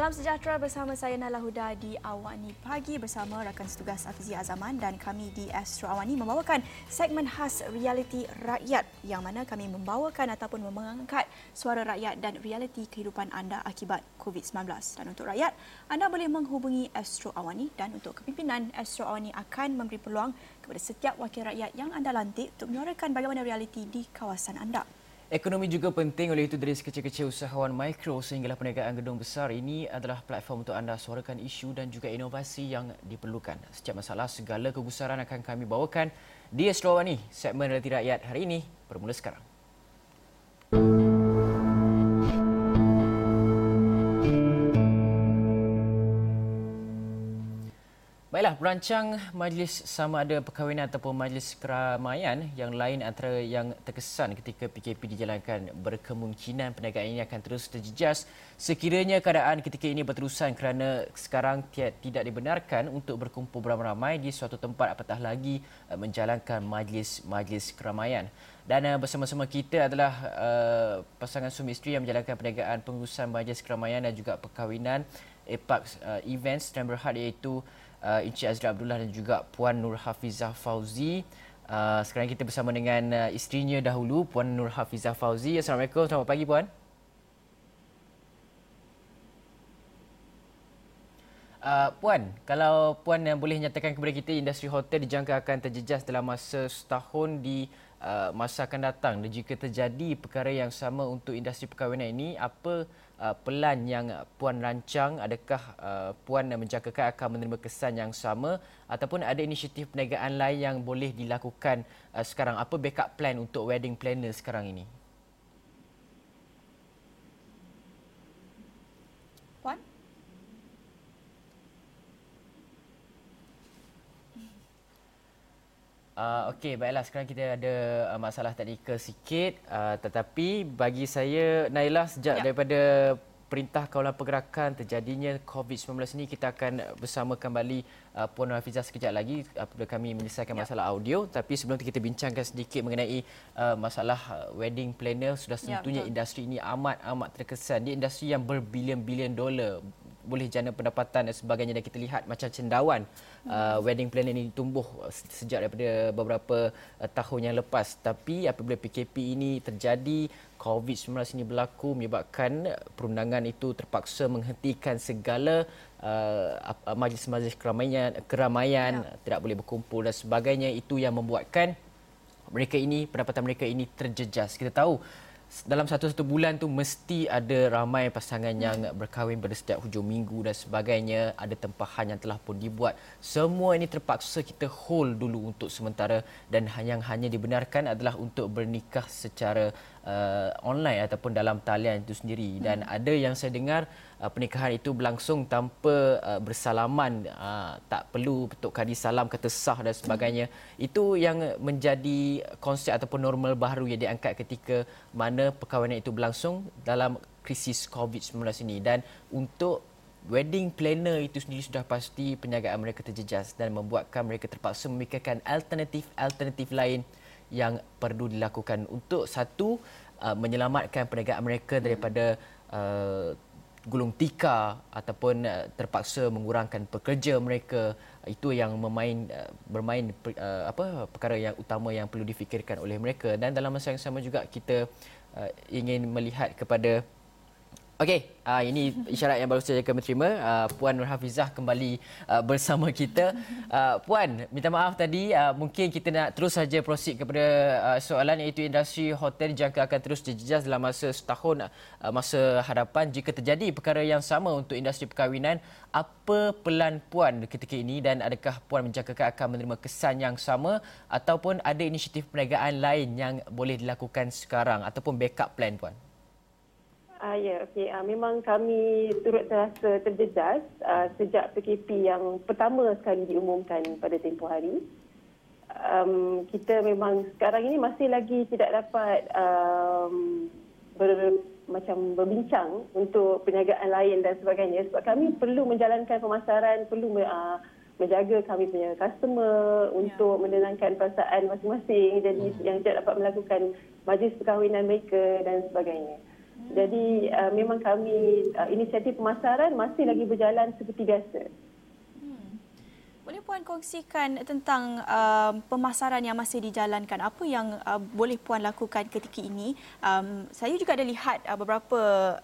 Salam sejahtera bersama saya Nala Huda di Awani Pagi bersama rakan setugas Afizi Azaman dan kami di Astro Awani membawakan segmen khas realiti rakyat yang mana kami membawakan ataupun mengangkat suara rakyat dan realiti kehidupan anda akibat COVID-19. Dan untuk rakyat, anda boleh menghubungi Astro Awani dan untuk kepimpinan Astro Awani akan memberi peluang kepada setiap wakil rakyat yang anda lantik untuk menyuarakan bagaimana realiti di kawasan anda. Ekonomi juga penting oleh itu dari sekecil-kecil usahawan mikro sehinggalah perniagaan gedung besar ini adalah platform untuk anda suarakan isu dan juga inovasi yang diperlukan. Setiap masalah segala kegusaran akan kami bawakan di Astro Awani. Segmen Relati Rakyat hari ini bermula sekarang. Baiklah, perancang majlis sama ada perkahwinan ataupun majlis keramaian yang lain antara yang terkesan ketika PKP dijalankan berkemungkinan perniagaan ini akan terus terjejas sekiranya keadaan ketika ini berterusan kerana sekarang tidak dibenarkan untuk berkumpul beramai-ramai di suatu tempat apatah lagi eh, menjalankan majlis-majlis keramaian. Dan uh, bersama-sama kita adalah uh, pasangan suami isteri yang menjalankan perniagaan pengurusan majlis keramaian dan juga perkahwinan EPAC uh, Events dan berhad iaitu uh, Encik Azri Abdullah dan juga Puan Nur Hafizah Fauzi. Uh, sekarang kita bersama dengan uh, isterinya dahulu, Puan Nur Hafizah Fauzi. Assalamualaikum, selamat pagi Puan. Uh, Puan, kalau Puan yang boleh nyatakan kepada kita industri hotel dijangka akan terjejas dalam masa setahun di uh, masa akan datang dan jika terjadi perkara yang sama untuk industri perkahwinan ini, apa uh, pelan yang puan rancang adakah uh, puan menjangkakan akan menerima kesan yang sama ataupun ada inisiatif perniagaan lain yang boleh dilakukan uh, sekarang? Apa backup plan untuk wedding planner sekarang ini Uh, Okey, baiklah. Sekarang kita ada uh, masalah teknikal sikit. Uh, tetapi bagi saya, Naila, sejak ya. daripada perintah kawalan pergerakan terjadinya COVID-19 ini, kita akan bersama kembali uh, Puan Hafizah sekejap lagi apabila kami menyelesaikan ya. masalah audio. Tapi sebelum itu kita bincangkan sedikit mengenai uh, masalah wedding planner. Sudah ya, tentunya ya, industri ini amat-amat terkesan. Dia industri yang berbilion-bilion dolar boleh jana pendapatan dan sebagainya dan kita lihat macam cendawan hmm. uh, wedding planner ini tumbuh sejak daripada beberapa uh, tahun yang lepas tapi apabila PKP ini terjadi COVID-19 ini berlaku menyebabkan perundangan itu terpaksa menghentikan segala uh, majlis-majlis keramaian keramaian ya. tidak boleh berkumpul dan sebagainya itu yang membuatkan mereka ini pendapatan mereka ini terjejas kita tahu dalam satu-satu bulan tu mesti ada ramai pasangan yang berkahwin pada setiap hujung minggu dan sebagainya. Ada tempahan yang telah pun dibuat. Semua ini terpaksa kita hold dulu untuk sementara dan yang hanya dibenarkan adalah untuk bernikah secara uh, online ataupun dalam talian itu sendiri dan hmm. ada yang saya dengar uh, pernikahan itu berlangsung tanpa uh, bersalaman uh, tak perlu petuk kadi salam kata sah dan sebagainya hmm. itu yang menjadi konsep ataupun normal baru yang diangkat ketika mana perkahwinan itu berlangsung dalam krisis COVID-19 ini dan untuk wedding planner itu sendiri sudah pasti perniagaan mereka terjejas dan membuatkan mereka terpaksa memikirkan alternatif-alternatif lain yang perlu dilakukan untuk satu uh, menyelamatkan perniagaan mereka daripada uh, gulung tikar ataupun uh, terpaksa mengurangkan pekerja mereka. Itu yang memain uh, bermain uh, apa perkara yang utama yang perlu difikirkan oleh mereka. Dan dalam masa yang sama juga kita uh, ingin melihat kepada Okey, uh, ini isyarat yang baru saja kami terima. Uh, Puan Nur Hafizah kembali uh, bersama kita. Uh, Puan, minta maaf tadi. Uh, mungkin kita nak terus saja proceed kepada uh, soalan iaitu industri hotel jangka akan terus dijejas dalam masa setahun uh, masa hadapan. Jika terjadi perkara yang sama untuk industri perkahwinan, apa pelan Puan ketika ini dan adakah Puan menjangkakan akan menerima kesan yang sama ataupun ada inisiatif perniagaan lain yang boleh dilakukan sekarang ataupun backup plan Puan? Uh, ya, okey. Uh, memang kami turut terasa terjejas uh, sejak PKP yang pertama sekali diumumkan pada tempoh hari. Um, kita memang sekarang ini masih lagi tidak dapat um, ber, macam berbincang untuk perniagaan lain dan sebagainya sebab kami perlu menjalankan pemasaran, perlu uh, menjaga kami punya customer untuk ya. menenangkan perasaan masing-masing jadi hmm. yang tidak dapat melakukan majlis perkahwinan mereka dan sebagainya. Jadi uh, memang kami uh, inisiatif pemasaran masih lagi berjalan seperti biasa. Boleh Puan kongsikan tentang uh, pemasaran yang masih dijalankan? Apa yang uh, boleh Puan lakukan ketika ini? Um, saya juga ada lihat uh, beberapa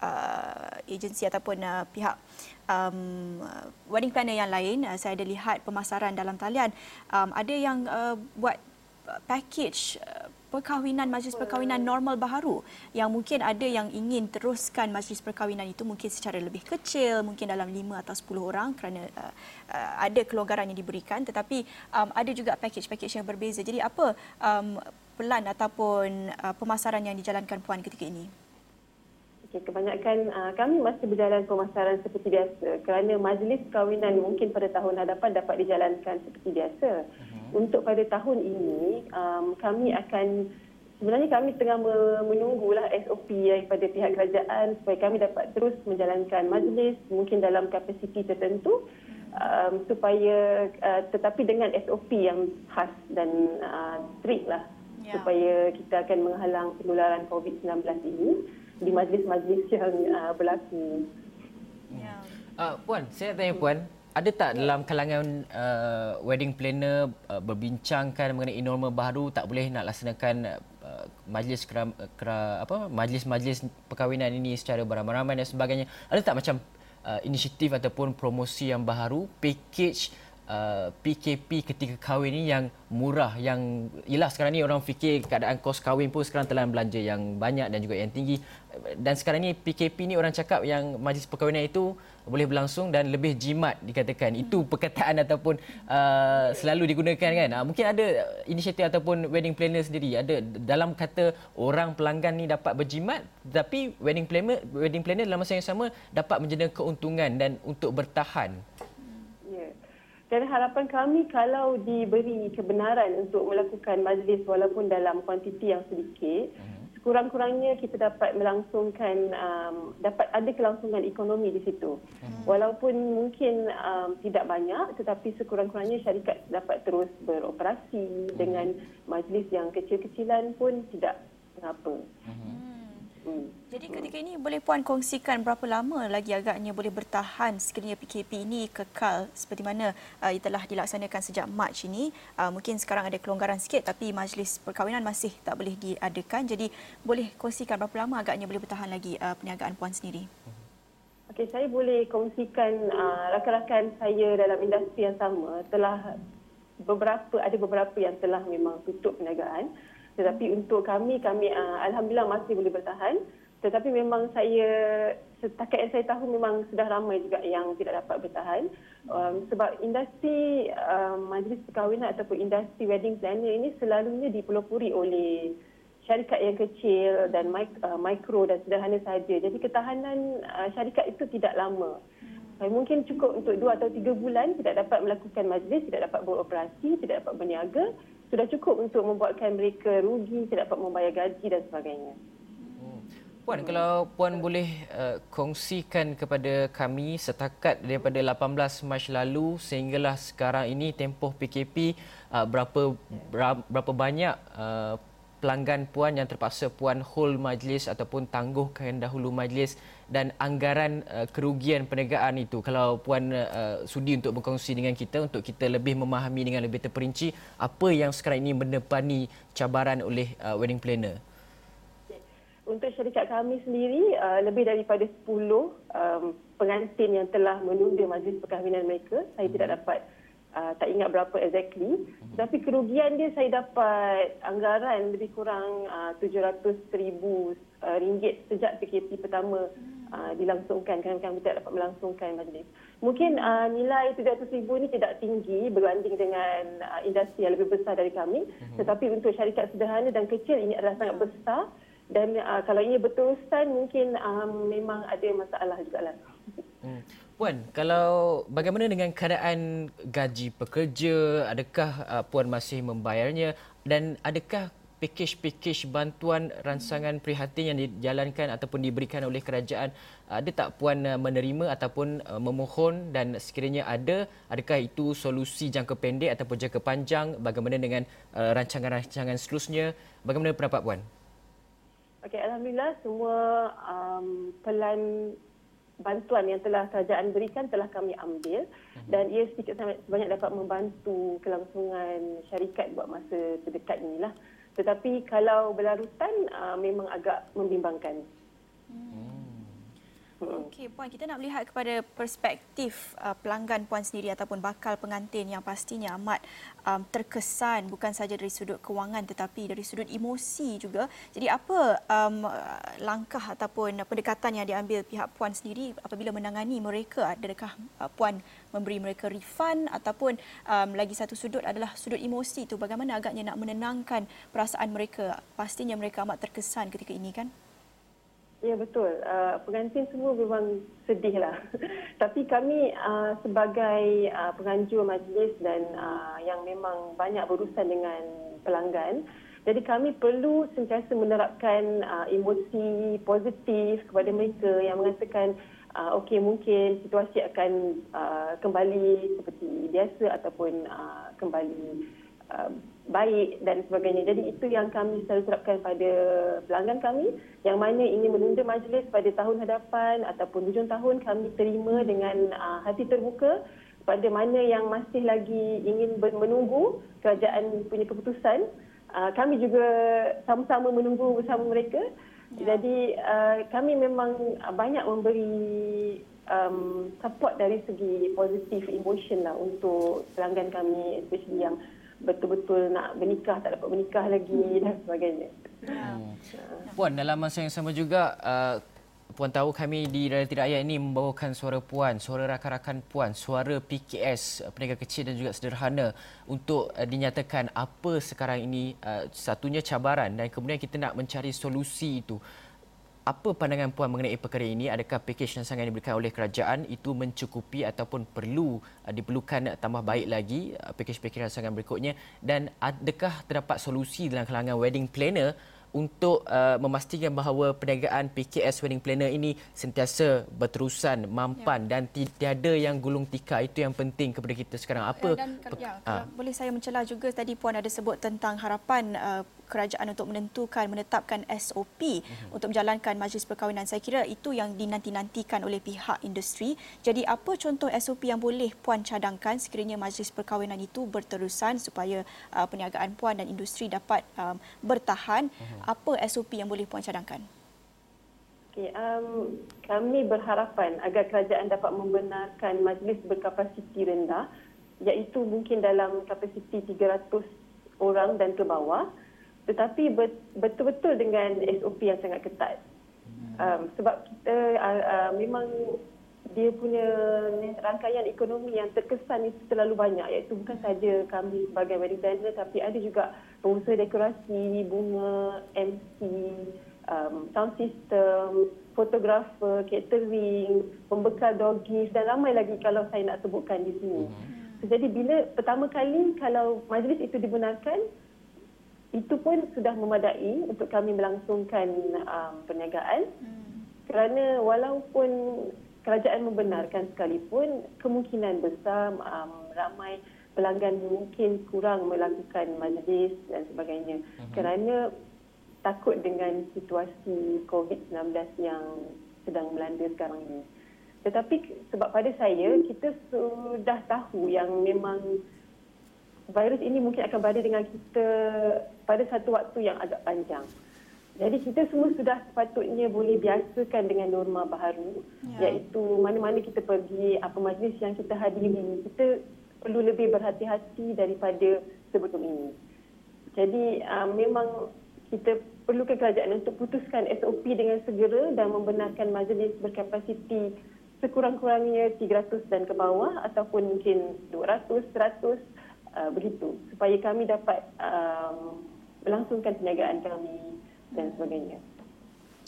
uh, agensi ataupun uh, pihak um, wedding planner yang lain. Uh, saya ada lihat pemasaran dalam talian. Um, ada yang uh, buat package uh, perkahwinan majlis perkahwinan normal baharu yang mungkin ada yang ingin teruskan majlis perkahwinan itu mungkin secara lebih kecil mungkin dalam 5 atau 10 orang kerana uh, uh, ada kelonggaran yang diberikan. Tetapi um, ada juga package-package yang berbeza. Jadi apa um, pelan ataupun uh, pemasaran yang dijalankan puan ketika ini? Okay, kebanyakan uh, kami masih berjalan pemasaran seperti biasa kerana majlis perkahwinan mungkin pada tahun hadapan dapat dijalankan seperti biasa. Untuk pada tahun ini, um, kami akan sebenarnya kami tengah menunggulah SOP daripada pihak kerajaan supaya kami dapat terus menjalankan majlis mungkin dalam kapasiti tertentu um, supaya uh, tetapi dengan SOP yang khas dan uh, strict lah yeah. supaya kita akan menghalang penularan COVID-19 ini di majlis-majlis yang uh, berlaku. Ya. Uh, Puan, saya tanya Puan, ada tak dalam kalangan uh, wedding planner uh, berbincangkan mengenai norma baru tak boleh nak laksanakan uh, majlis kera, kera, apa majlis-majlis perkahwinan ini secara beramai-ramai dan sebagainya. Ada tak macam uh, inisiatif ataupun promosi yang baru, package Uh, PKP ketika kahwin ni yang murah yang ialah sekarang ni orang fikir keadaan kos kahwin pun sekarang telah belanja yang banyak dan juga yang tinggi dan sekarang ni PKP ni orang cakap yang majlis perkahwinan itu boleh berlangsung dan lebih jimat dikatakan. Itu perkataan ataupun uh, selalu digunakan kan? Uh, mungkin ada inisiatif ataupun wedding planner sendiri. Ada dalam kata orang pelanggan ni dapat berjimat tapi wedding planner wedding planner dalam masa yang sama dapat menjana keuntungan dan untuk bertahan. Dan harapan kami kalau diberi kebenaran untuk melakukan majlis walaupun dalam kuantiti yang sedikit, uh-huh. Sekurang-kurangnya kita dapat melangsungkan, um, dapat ada kelangsungan ekonomi di situ. Uh-huh. Walaupun mungkin um, tidak banyak tetapi sekurang-kurangnya syarikat dapat terus beroperasi uh-huh. dengan majlis yang kecil-kecilan pun tidak mengapa. Uh-huh. Hmm. Jadi ketika ini boleh puan kongsikan berapa lama lagi agaknya boleh bertahan sekiranya PKP ini kekal seperti mana uh, telah dilaksanakan sejak Mac ini. Uh, mungkin sekarang ada kelonggaran sikit tapi majlis perkahwinan masih tak boleh diadakan. Jadi boleh kongsikan berapa lama agaknya boleh bertahan lagi uh, perniagaan puan sendiri. Okey, saya boleh kongsikan uh, rakan-rakan saya dalam industri yang sama telah beberapa ada beberapa yang telah memang tutup perniagaan. Tetapi untuk kami, kami uh, Alhamdulillah masih boleh bertahan. Tetapi memang saya, setakat yang saya tahu memang sudah ramai juga yang tidak dapat bertahan. Um, sebab industri um, majlis perkahwinan ataupun industri wedding planner ini selalunya dipelopori oleh syarikat yang kecil dan mikro dan sederhana saja. Jadi ketahanan uh, syarikat itu tidak lama. Hmm. Mungkin cukup untuk dua atau tiga bulan tidak dapat melakukan majlis, tidak dapat beroperasi, tidak dapat berniaga sudah cukup untuk membuatkan mereka rugi, tidak dapat membayar gaji dan sebagainya. Hmm. Puan, kalau Puan boleh uh, kongsikan kepada kami setakat daripada 18 Mac lalu sehinggalah sekarang ini tempoh PKP uh, berapa berapa banyak uh, pelanggan puan yang terpaksa puan hold majlis ataupun tangguhkan dahulu majlis dan anggaran uh, kerugian perniagaan itu kalau puan uh, sudi untuk berkongsi dengan kita untuk kita lebih memahami dengan lebih terperinci apa yang sekarang ini menepani cabaran oleh uh, wedding planner untuk syarikat kami sendiri uh, lebih daripada 10 um, pengantin yang telah menunda majlis perkahwinan mereka saya hmm. tidak dapat uh, tak ingat berapa exactly. Hmm. Tapi kerugian dia saya dapat anggaran lebih kurang uh, 700 ribu uh, ringgit sejak PKP pertama uh, dilangsungkan kerana kami tidak dapat melangsungkan majlis. Mungkin uh, nilai 700 ribu ini tidak tinggi berbanding dengan uh, industri yang lebih besar dari kami. Hmm. Tetapi untuk syarikat sederhana dan kecil ini adalah sangat besar. Dan uh, kalau ini berterusan mungkin um, memang ada masalah juga lah. Hmm. Puan, kalau bagaimana dengan keadaan gaji pekerja? Adakah uh, Puan masih membayarnya? Dan adakah pakej-pakej bantuan rancangan prihatin yang dijalankan ataupun diberikan oleh kerajaan ada tak puan menerima ataupun memohon dan sekiranya ada adakah itu solusi jangka pendek ataupun jangka panjang bagaimana dengan rancangan-rancangan seterusnya bagaimana pendapat puan Okey, alhamdulillah semua um, pelan bantuan yang telah kerajaan berikan telah kami ambil dan ia sedikit sebanyak dapat membantu kelangsungan syarikat buat masa terdekat inilah. Tetapi kalau berlarutan uh, memang agak membimbangkan. Okey, Puan, kita nak melihat kepada perspektif uh, pelanggan Puan sendiri ataupun bakal pengantin yang pastinya amat um, terkesan bukan saja dari sudut kewangan tetapi dari sudut emosi juga. Jadi apa um, langkah ataupun pendekatan yang diambil pihak Puan sendiri apabila menangani mereka? Adakah uh, Puan memberi mereka refund ataupun um, lagi satu sudut adalah sudut emosi itu bagaimana agaknya nak menenangkan perasaan mereka? Pastinya mereka amat terkesan ketika ini kan? Ya betul. Uh, pengantin semua memang sedih lah. Tapi kami uh, sebagai uh, penganjur majlis dan uh, yang memang banyak berurusan dengan pelanggan, jadi kami perlu sentiasa menerapkan uh, emosi positif kepada mereka yang mengatakan uh, okey mungkin situasi akan uh, kembali seperti biasa ataupun uh, kembali uh, baik dan sebagainya. Jadi itu yang kami selalu terapkan pada pelanggan kami yang mana ingin menunda majlis pada tahun hadapan ataupun hujung tahun kami terima dengan uh, hati terbuka pada mana yang masih lagi ingin menunggu kerajaan punya keputusan. Uh, kami juga sama-sama menunggu bersama mereka. Ya. Jadi uh, kami memang banyak memberi um, support dari segi positif emotion lah untuk pelanggan kami especially yang betul-betul nak bernikah tak dapat bernikah lagi dan sebagainya. Hmm. Puan dalam masa yang sama juga uh, Puan tahu kami di Realiti Rakyat ini membawakan suara Puan, suara rakan-rakan Puan, suara PKS, uh, peniaga kecil dan juga sederhana untuk uh, dinyatakan apa sekarang ini uh, satunya cabaran dan kemudian kita nak mencari solusi itu apa pandangan puan mengenai perkara ini? Adakah pakej yang diberikan oleh kerajaan itu mencukupi ataupun perlu uh, diperlukan tambah baik lagi uh, pakej-pakej rancangan berikutnya dan adakah terdapat solusi dalam kalangan wedding planner untuk uh, memastikan bahawa perniagaan PKS Wedding Planner ini sentiasa berterusan, mampan ya. dan tiada yang gulung tikar. Itu yang penting kepada kita sekarang. Apa? Dan, ya, ha. boleh saya mencelah juga tadi Puan ada sebut tentang harapan uh, kerajaan untuk menentukan menetapkan SOP uh-huh. untuk menjalankan majlis perkahwinan. Saya kira itu yang dinanti-nantikan oleh pihak industri. Jadi apa contoh SOP yang boleh puan cadangkan sekiranya majlis perkahwinan itu berterusan supaya uh, perniagaan puan dan industri dapat um, bertahan? Uh-huh. apa SOP yang boleh puan cadangkan? Okay, um, kami berharapan agar kerajaan dapat membenarkan majlis berkapasiti rendah iaitu mungkin dalam kapasiti 300 orang dan ke bawah tetapi betul-betul dengan SOP yang sangat ketat. Um, sebab kita uh, uh, memang dia punya rangkaian ekonomi yang terkesan itu terlalu banyak iaitu bukan saja kami sebagai wedding planner tapi ada juga pengusaha dekorasi, bunga, MC, um, sound system, fotografer, catering, pembekal doggies dan ramai lagi kalau saya nak sebutkan di sini. Hmm. Jadi bila pertama kali kalau majlis itu dibenarkan itu pun sudah memadai untuk kami melangsungkan um, perniagaan hmm. kerana walaupun kerajaan membenarkan sekalipun kemungkinan besar um, ramai pelanggan mungkin kurang melakukan majlis dan sebagainya hmm. kerana takut dengan situasi COVID-19 yang sedang melanda sekarang ini. Tetapi sebab pada saya kita sudah tahu yang memang virus ini mungkin akan berada dengan kita pada satu waktu yang agak panjang. Jadi kita semua sudah sepatutnya boleh biasakan dengan norma baharu ya. iaitu mana-mana kita pergi, apa majlis yang kita hadiri, kita perlu lebih berhati-hati daripada sebelum ini. Jadi uh, memang kita perlukan kerajaan untuk putuskan SOP dengan segera dan membenarkan majlis berkapasiti sekurang-kurangnya 300 dan ke bawah ataupun mungkin 200, 100 uh, begitu supaya kami dapat um, melangsungkan perniagaan kami dan sebagainya.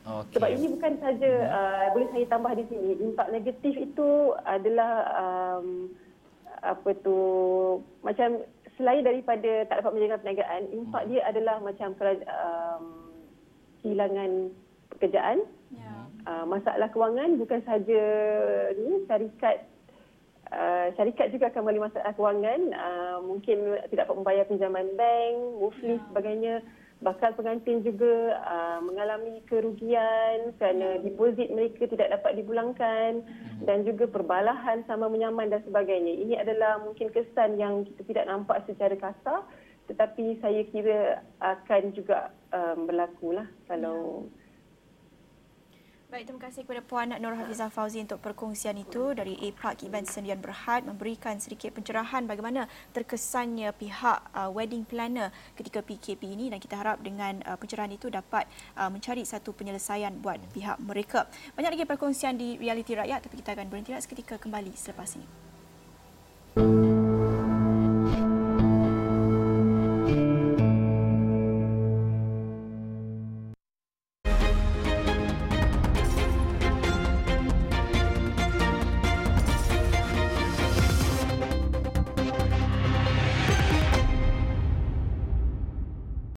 Okay. Sebab ini bukan saja uh, boleh saya tambah di sini impak negatif itu adalah um, apa tu macam selain daripada tak dapat menjaga perniagaan impak dia adalah macam um, kehilangan pekerjaan. Yeah. Uh, masalah kewangan bukan saja ni syarikat Uh, syarikat juga akan melalui masalah kewangan, uh, mungkin tidak dapat membayar pinjaman bank, muflis yeah. sebagainya. bakal pengantin juga uh, mengalami kerugian kerana deposit mereka tidak dapat dipulangkan dan juga perbalahan sama menyaman dan sebagainya. Ini adalah mungkin kesan yang kita tidak nampak secara kasar tetapi saya kira akan juga um, berlaku lah kalau ya. Baik, terima kasih kepada Puan Nur Hafizah Fauzi untuk perkongsian itu dari APAC Event Sendian Berhad memberikan sedikit pencerahan bagaimana terkesannya pihak uh, wedding planner ketika PKP ini dan kita harap dengan uh, pencerahan itu dapat uh, mencari satu penyelesaian buat pihak mereka. Banyak lagi perkongsian di Realiti Rakyat tapi kita akan berhenti seketika kembali selepas ini.